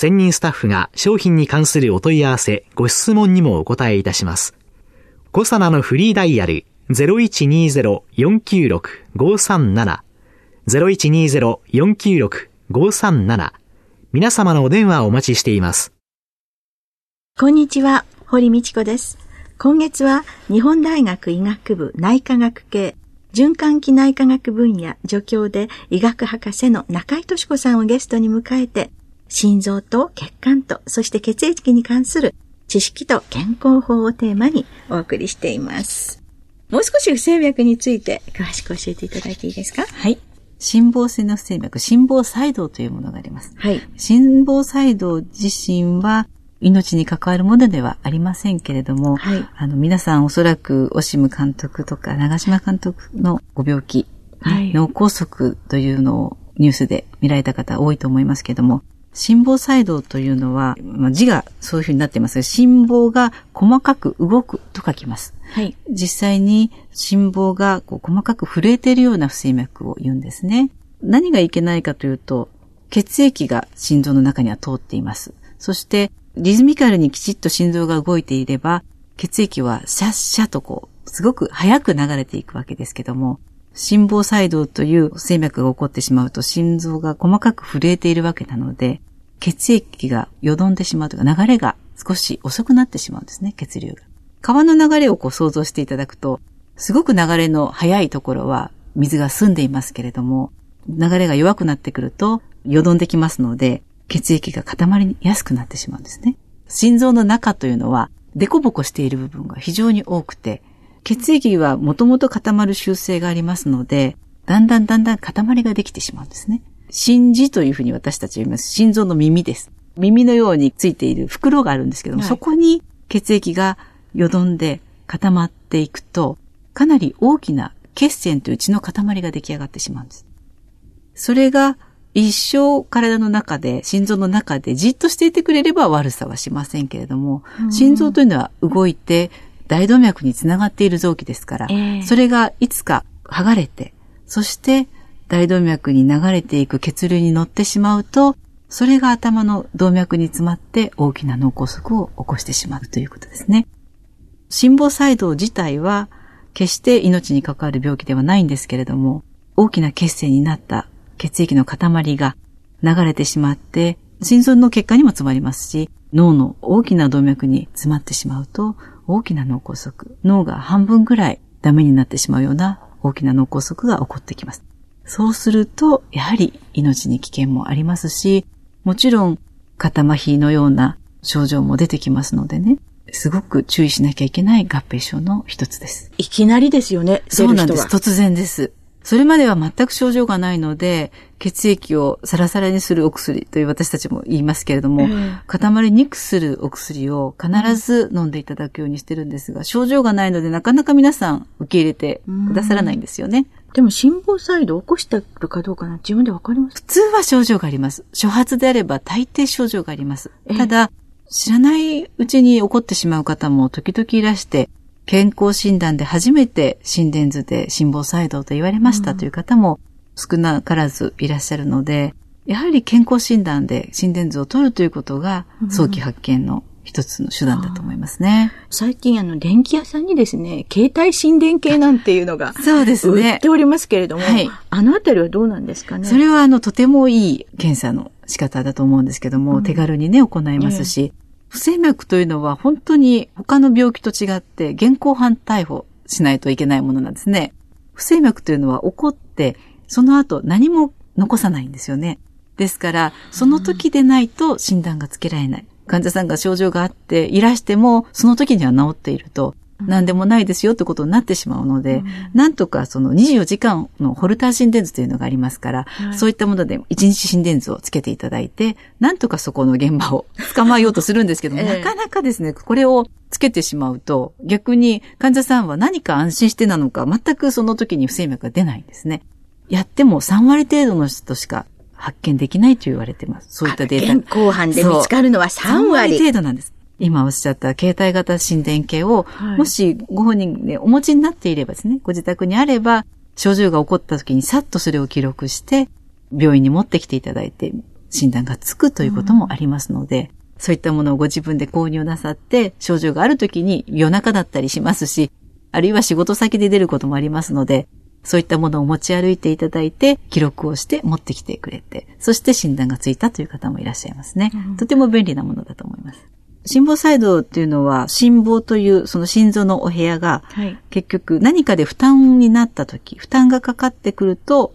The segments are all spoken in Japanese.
専任スタッフが商品に関するお問い合わせ、ご質問にもお答えいたします。コサナのフリーダイヤル0120-496-537 0120-496-537皆様のお電話をお待ちしています。こんにちは、堀道子です。今月は日本大学医学部内科学系循環器内科学分野助教で医学博士の中井敏子さんをゲストに迎えて、心臓と血管と、そして血液に関する知識と健康法をテーマにお送りしています。もう少し不整脈について詳しく教えていただいていいですか？はい。心房性の不整脈、心房細動というものがあります。はい。心房細動自身は命に関わるものではありませんけれども、はい、あの、皆さんおそらく、オシム監督とか、長島監督のご病気、はい、脳梗塞というのをニュースで見られた方多いと思いますけれども、心房細動というのは、まあ、字がそういうふうになってますが、心房が細かく動くと書きます。はい。実際に心房がこう細かく震えているような不整脈を言うんですね。何がいけないかというと、血液が心臓の中には通っています。そして、リズミカルにきちっと心臓が動いていれば、血液はシャッシャとこう、すごく早く流れていくわけですけども、心房細動という不整脈が起こってしまうと心臓が細かく震えているわけなので、血液がよどんでしまうというか流れが少し遅くなってしまうんですね、血流が。川の流れをこう想像していただくと、すごく流れの速いところは水が澄んでいますけれども、流れが弱くなってくるとよどんできますので、血液が固まりやすくなってしまうんですね。心臓の中というのは、デコボコしている部分が非常に多くて、血液はもともと固まる習性がありますので、だんだんだんだん塊ができてしまうんですね。心耳というふうに私たちは言います。心臓の耳です。耳のようについている袋があるんですけども、はい、そこに血液がよどんで固まっていくと、かなり大きな血栓という血の塊が出来上がってしまうんです。それが一生体の中で、心臓の中でじっとしていてくれれば悪さはしませんけれども、心臓というのは動いて大動脈につながっている臓器ですから、えー、それがいつか剥がれて、そして大動脈に流れていく血流に乗ってしまうと、それが頭の動脈に詰まって大きな脳梗塞を起こしてしまうということですね。心房細動自体は決して命に関わる病気ではないんですけれども、大きな血栓になった血液の塊が流れてしまって、心臓の血管にも詰まりますし、脳の大きな動脈に詰まってしまうと、大きな脳梗塞、脳が半分ぐらいダメになってしまうような大きな脳梗塞が起こってきます。そうすると、やはり命に危険もありますし、もちろん、肩麻痺のような症状も出てきますのでね、すごく注意しなきゃいけない合併症の一つです。いきなりですよね。そうなんです。突然です。それまでは全く症状がないので、血液をサラサラにするお薬という私たちも言いますけれども、うん、固まりにくくするお薬を必ず飲んでいただくようにしてるんですが、症状がないのでなかなか皆さん受け入れてくださらないんですよね。うん、でも心房細動起こしてるかどうかな自分でわかります？普通は症状があります。初発であれば大抵症状があります。ただ、知らないうちに起こってしまう方も時々いらして、健康診断で初めて心電図で心房細動と言われましたという方も少なからずいらっしゃるので、やはり健康診断で心電図を取るということが早期発見の一つの手段だと思いますね。最近あの電気屋さんにですね、携帯心電計なんていうのがそうですね。売っておりますけれども、はい、あのあたりはどうなんですかね？それはあのとてもいい検査の仕方だと思うんですけども、うん、手軽にね行いますし、えー不整脈というのは本当に他の病気と違って現行犯逮捕しないといけないものなんですね。不整脈というのは起こって、その後何も残さないんですよね。ですから、その時でないと診断がつけられない。患者さんが症状があっていらしても、その時には治っていると、何でもないですよってことになってしまうので、うん、なんとかその24時間のホルター心電図というのがありますから、はい、そういったもので1日心電図をつけていただいて、なんとかそこの現場を捕まえようとするんですけども、え。ー、なかなかですね、これをつけてしまうと、逆に患者さんは何か安心してなのか、全くその時に不整脈が出ないんですね。やっても3割程度の人しか発見できないと言われてます。そういったデータ。現行犯で見つかるのは3割。3割程度なんです。今おっしゃった携帯型心電計を、はい、もしご本人でお持ちになっていればですね、ご自宅にあれば、症状が起こった時にさっとそれを記録して、病院に持ってきていただいて、診断がつくということもありますので、うん、そういったものをご自分で購入なさって、症状がある時に夜中だったりしますし、あるいは仕事先で出ることもありますので、そういったものを持ち歩いていただいて、記録をして持ってきてくれて、そして診断がついたという方もいらっしゃいますね。うん、とても便利なものだと思います。心房細動っていうのは、心房というその心臓のお部屋が、結局何かで負担になった時、負担がかかってくると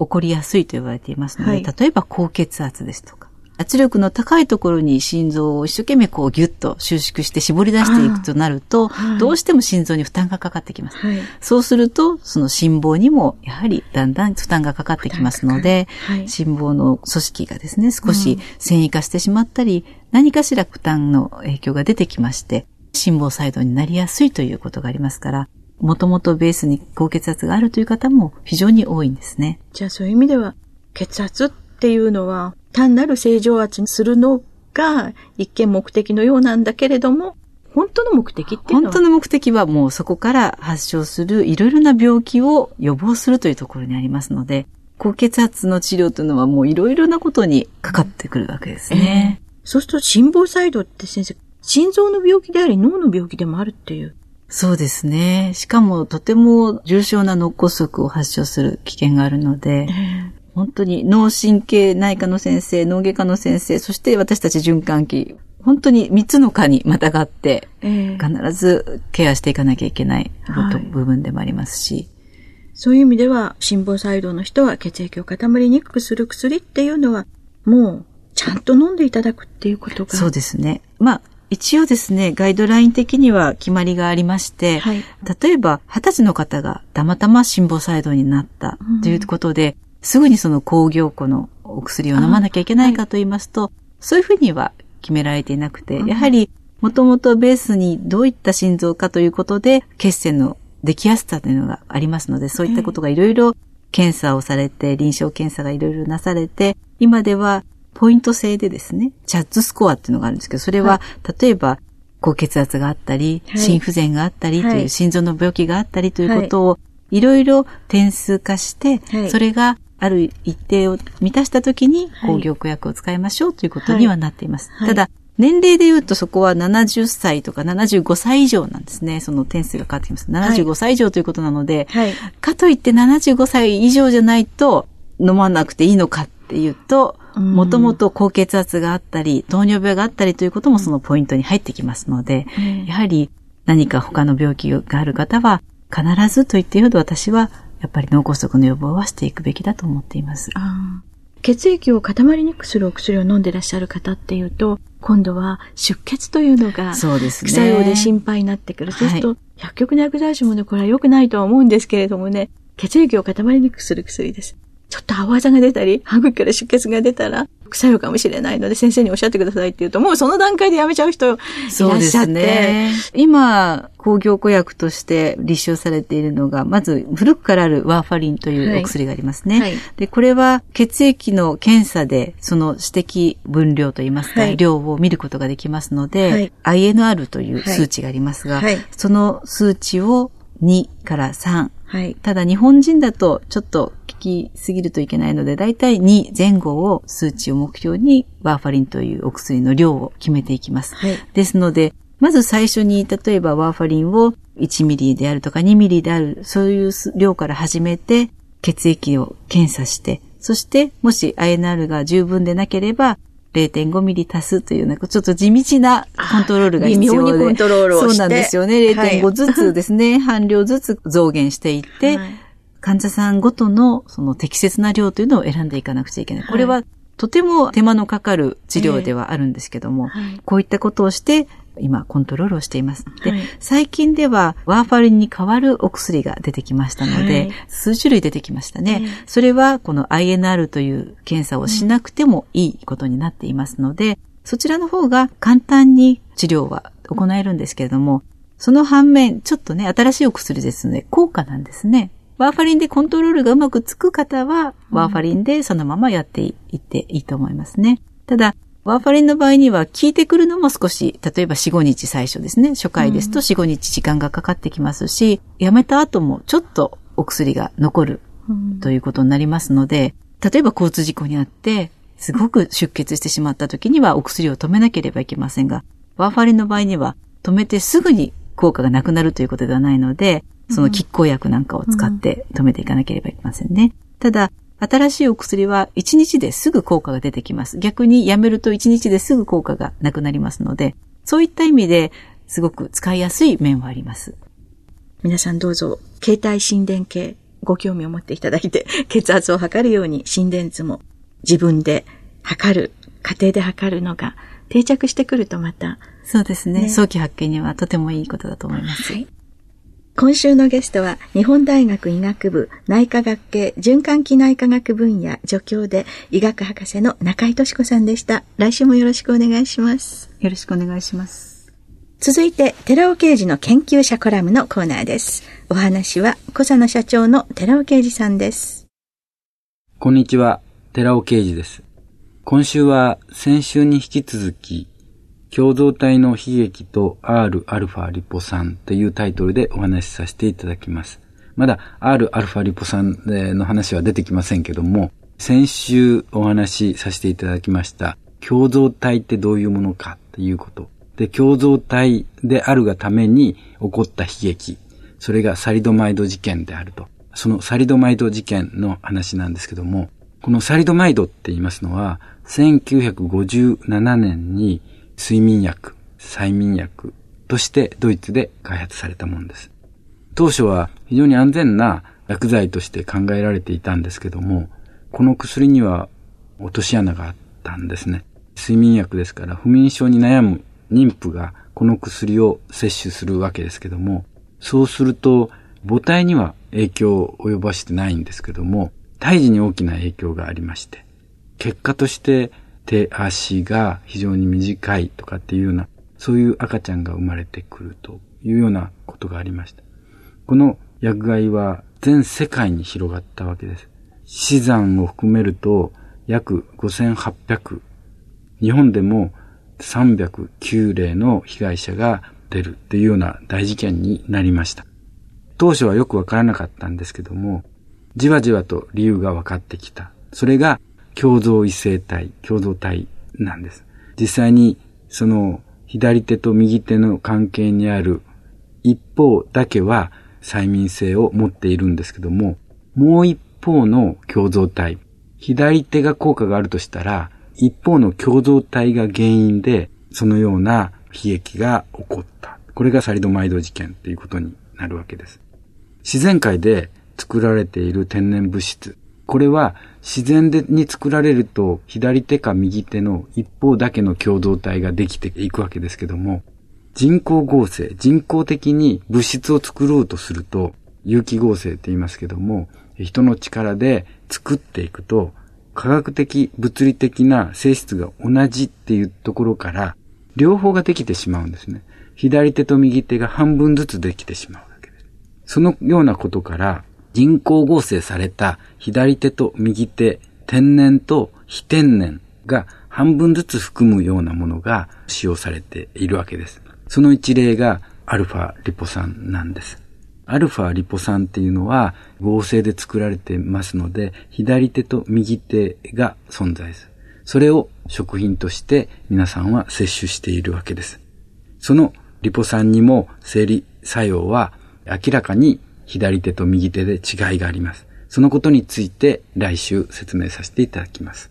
起こりやすいと言われていますので、はい、例えば高血圧ですとか、圧力の高いところに心臓を一生懸命こうギュッと収縮して絞り出していくとなると、はい、どうしても心臓に負担がかかってきます。はい、そうすると、その心房にもやはりだんだん負担がかかってきますので、はい、心房の組織がですね、少し繊維化してしまったり、うん、何かしら負担の影響が出てきまして、心房細動になりやすいということがありますから、もともとベースに高血圧があるという方も非常に多いんですね。じゃあそういう意味では、血圧っていうのは単なる正常圧にするのが一見目的のようなんだけれども、本当の目的っていうのは本当の目的はもうそこから発症するいろいろな病気を予防するというところにありますので、高血圧の治療というのはもういろいろなことにかかってくるわけですね。えー、そうすると心房細動って先生、心臓の病気であり脳の病気でもあるっていう。そうですね。しかもとても重症な脳梗塞を発症する危険があるので、えー本当に脳神経内科の先生、脳外科の先生、そして私たち循環器、本当に3つの科にまたがって、必ずケアしていかなきゃいけない部分でもありますし、そういう意味では、心房細動の人は血液を固まりにくくする薬っていうのは、もう、ちゃんと飲んでいただくっていうことが。そうですね。まあ、一応ですね、ガイドライン的には決まりがありまして、はい、例えば、二十歳の方がたまたま心房細動になったということで、うんすぐにその工業庫のお薬を飲まなきゃいけないかと言いますと、はい、そういうふうには決められていなくて、やはりもともとベースにどういった心臓かということで、血栓の出来やすさというのがありますので、そういったことがいろいろ検査をされて、臨床検査がいろいろなされて、今ではポイント制でですね、チャッツスコアっていうのがあるんですけど、それは、例えば、高血圧があったり、心不全があったりという、心臓の病気があったりということを、い。ろいろ点数化して、それがある一定を満たした時に工業区薬を使いましょうということにはなっています。はい、ただ、年齢で言うとそこは70歳とか75歳以上なんですね。その点数が変わってきます。75歳以上ということなので、はい、かといって75歳以上じゃないと飲まなくていいのかっていうと、もともと高血圧があったり、糖尿病があったりということもそのポイントに入ってきますので、うん、やはり何か他の病気がある方は必ずと言っていいほど私はやっぱり脳梗塞の予防はしていくべきだと思っています。血液を固まりにくくするお薬を飲んでらっしゃる方っていうと、今度は出血というのが、そうですね。副作用で心配になってくる。そうすると、薬局の薬剤師もね、これは良くないとは思うんですけれどもね、血液を固まりにくくする薬です。ちょっと泡あざが出たり、歯茎から出血が出たら、副作用かもしれないので、先生におっしゃってくださいって言うと、もうその段階でやめちゃう人いらっしゃって。そうですね。今、工業古薬として立証されているのが、まず古くからあるワーファリンというお薬がありますね。はいはい、で、これは血液の検査で、その指摘分量といいますか、はい、量を見ることができますので、INR という数値がありますが、その数値を2から3。はい、ただ日本人だとちょっときすぎるといけないので、だいたい2前後を数値を目標にワーファリンというお薬の量を決めていきます。はい、ですので、まず最初に、例えばワーファリンを1ミリであるとか2ミリである、そういう量から始めて、血液を検査して、そしてもし INR が十分でなければ、0.5ミリ足すというなんかちょっと地道なコントロールが必要で。微妙にコントロールをして。そうなんですよね。0.5ずつですね、半量ずつ増減していって、はい、患者さんごとのその適切な量というのを選んでいかなくちゃいけない。これはとても手間のかかる治療ではあるんですけども、えーはい、こういったことをして今コントロールをしています。で、はい、最近ではワーファリンに代わるお薬が出てきましたので、はい、数種類出てきましたね、それはこの INR という検査をしなくてもいいことになっていますので、そちらの方が簡単に治療は行えるんですけれども、その反面、ちょっとね、新しいお薬ですので、高価なんですね。ワーファリンでコントロールがうまくつく方は、ワーファリンでそのままやっていっていいと思いますね。ただ、ワーファリンの場合には効いてくるのも少し、例えば4、5日最初ですね。初回ですと4、5日時間がかかってきますし、やめた後もちょっとお薬が残るということになりますので、例えば交通事故にあって、すごく出血してしまった時にはお薬を止めなければいけませんが、ワーファリンの場合には止めてすぐに効果がなくなるということではないので、その拮抗薬なんかを使って止めていかなければいけませんね。ただ、新しいお薬は1日ですぐ効果が出てきます。逆にやめると1日ですぐ効果がなくなりますので、そういった意味ですごく使いやすい面はあります。皆さんどうぞ、携帯心電計、ご興味を持っていただいて、血圧を測るように心電図も自分で測る、家庭で測るのが定着してくるとまた。そうですね。ね早期発見にはとてもいいことだと思います。はい今週のゲストは、日本大学医学部内科学系循環器内科学分野助教で医学博士の中井敏子さんでした。来週もよろしくお願いします。よろしくお願いします。続いて、寺尾刑事の研究者コラムのコーナーです。お話は、小佐野社長の寺尾刑事さんです。こんにちは、寺尾刑事です。今週は先週に引き続き、共同体の悲劇と Rα リポ酸というタイトルでお話しさせていただきます。まだ Rα リポ酸の話は出てきませんけども、先週お話しさせていただきました共同体ってどういうものかということ。で、共同体であるがために起こった悲劇。それがサリドマイド事件であると。そのサリドマイド事件の話なんですけども、このサリドマイドって言いますのは、1957年に睡眠薬、催眠薬としてドイツで開発されたものです。当初は非常に安全な薬剤として考えられていたんですけども、この薬には落とし穴があったんですね。睡眠薬ですから不眠症に悩む妊婦がこの薬を摂取するわけですけども、そうすると母体には影響を及ぼしてないんですけども、胎児に大きな影響がありまして、結果として手足が非常に短いとかっていうような、そういう赤ちゃんが生まれてくるというようなことがありました。この薬害は全世界に広がったわけです。死産を含めると約5800、日本でも309例の被害者が出るっていうような大事件になりました。当初はよくわからなかったんですけども、じわじわと理由が分かってきた。それが共同異性体、共同体なんです。実際にその左手と右手の関係にある一方だけは催眠性を持っているんですけども、もう一方の共同体、左手が効果があるとしたら、一方の共同体が原因でそのような悲劇が起こった。これがサリドマイド事件ということになるわけです。自然界で作られている天然物質、これは自然でに作られると左手か右手の一方だけの共同体ができていくわけですけども、人工合成、人工的に物質を作ろうとすると、有機合成って言いますけども、人の力で作っていくと、科学的、物理的な性質が同じっていうところから、両方ができてしまうんですね。左手と右手が半分ずつできてしまうわけです。そのようなことから、人工合成された左手と右手、天然と非天然が半分ずつ含むようなものが使用されているわけです。その一例がアルファリポ酸なんです。アルファリポ酸っていうのは合成で作られていますので、左手と右手が存在する。それを食品として皆さんは摂取しているわけです。そのリポ酸にも生理作用は明らかに左手と右手で違いがあります。そのことについて来週説明させていただきます。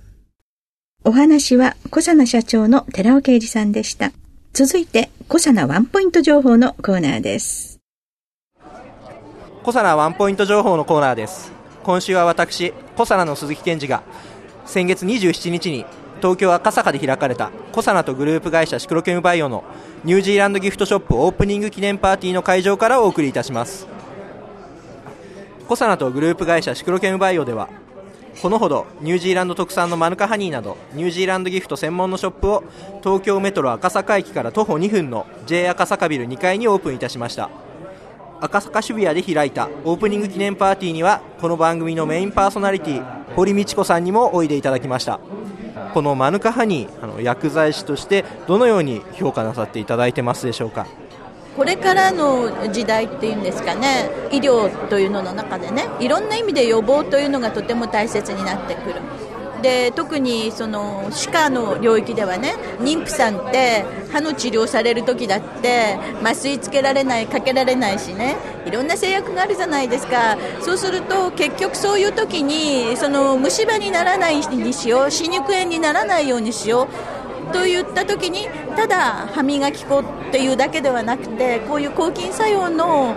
お話は小佐奈社長の寺尾啓二さんでした。続いて、小佐奈ワンポイント情報のコーナーです。小佐奈ワンポイント情報のコーナーです。今週は私、小佐奈の鈴木健二が、先月27日に東京赤坂で開かれたコサナとグループ会社シクロケムバイオのニュージーランドギフトショップオープニング記念パーティーの会場からお送りいたしますコサナとグループ会社シクロケムバイオではこのほどニュージーランド特産のマヌカハニーなどニュージーランドギフト専門のショップを東京メトロ赤坂駅から徒歩2分の J 赤坂ビル2階にオープンいたしました。赤坂渋谷で開いたオープニング記念パーティーにはこの番組のメインパーソナリティ堀道子さんにもおいでいただきました。このマヌカハニーあの薬剤師としてどのように評価なさっていただいてますでしょうか？これからの時代っていうんですかね医療というのの中でねいろんな意味で予防というのがとても大切になってくる。で特にその歯科の領域ではね妊婦さんって歯の治療される時だって麻酔つけられないかけられないしねいろんな制約があるじゃないですか。そうすると結局そういう時にその虫歯にならないにしよう歯肉炎にならないようにしようといった時にただ歯磨き粉っていうだけではなくてこういう抗菌作用の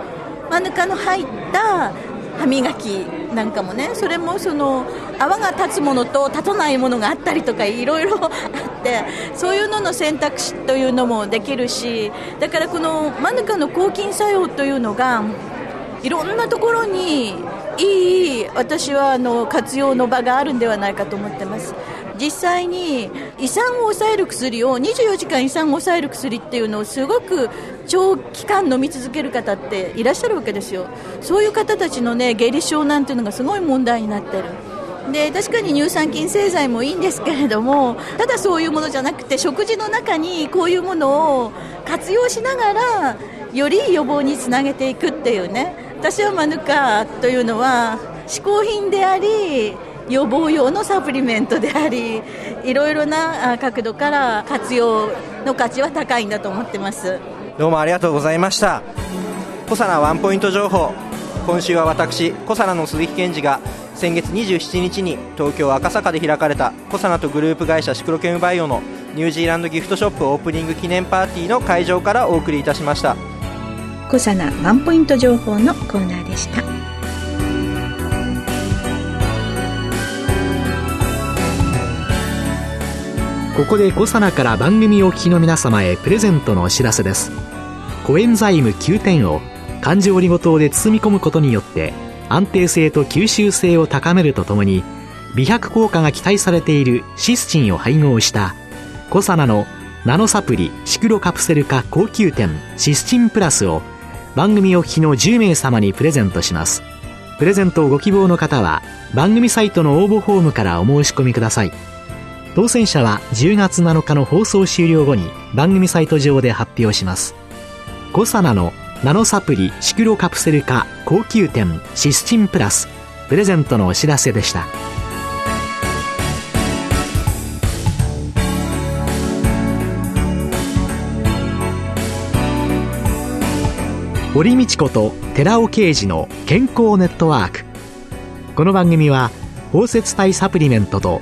マヌカの入った歯磨きなんかもねそれもその泡が立つものと立たないものがあったりとかいろいろあってそういうのの選択肢というのもできるしだからこのマヌカの抗菌作用というのがいろんなところにいい私はあの活用の場があるんではないかと思ってます。実際に胃酸を抑える薬を24時間胃酸を抑える薬っていうのをすごく長期間飲み続ける方っていらっしゃるわけですよ。そういう方たちのね下痢症なんていうのがすごい問題になってる。で確かに乳酸菌製剤もいいんですけれどもただそういうものじゃなくて食事の中にこういうものを活用しながらより予防につなげていくっていうね。私はマヌカというのは嗜好品であり予防用のサプリメントでありいろいろな角度から活用の価値は高いんだと思ってます。どうもありがとうございました。小佐奈ワンポイント情報。今週は私小佐奈の鈴木健二が先月27日に東京赤坂で開かれた小佐奈とグループ会社シクロケムバイオのニュージーランドギフトショップオープニング記念パーティーの会場からお送りいたしました。小佐奈ワンポイント情報のコーナーでしたここでコサナから番組お聞きの皆様へプレゼントのお知らせです。コエンザイム9点を環状オリゴ糖で包み込むことによって安定性と吸収性を高めるとともに美白効果が期待されているシスチンを配合したコサナのナノサプリシクロカプセル化高級店シスチンプラスを番組お聞きの10名様にプレゼントします。プレゼントをご希望の方は番組サイトの応募フォームからお申し込みください。当選者は10月7日の放送終了後に番組サイト上で発表します。コサナのナノサプリシクロカプセル化高級店シスチンプラスプレゼントのお知らせでした。堀道子と寺尾啓二の健康ネットワーク。この番組は包摂体サプリメントと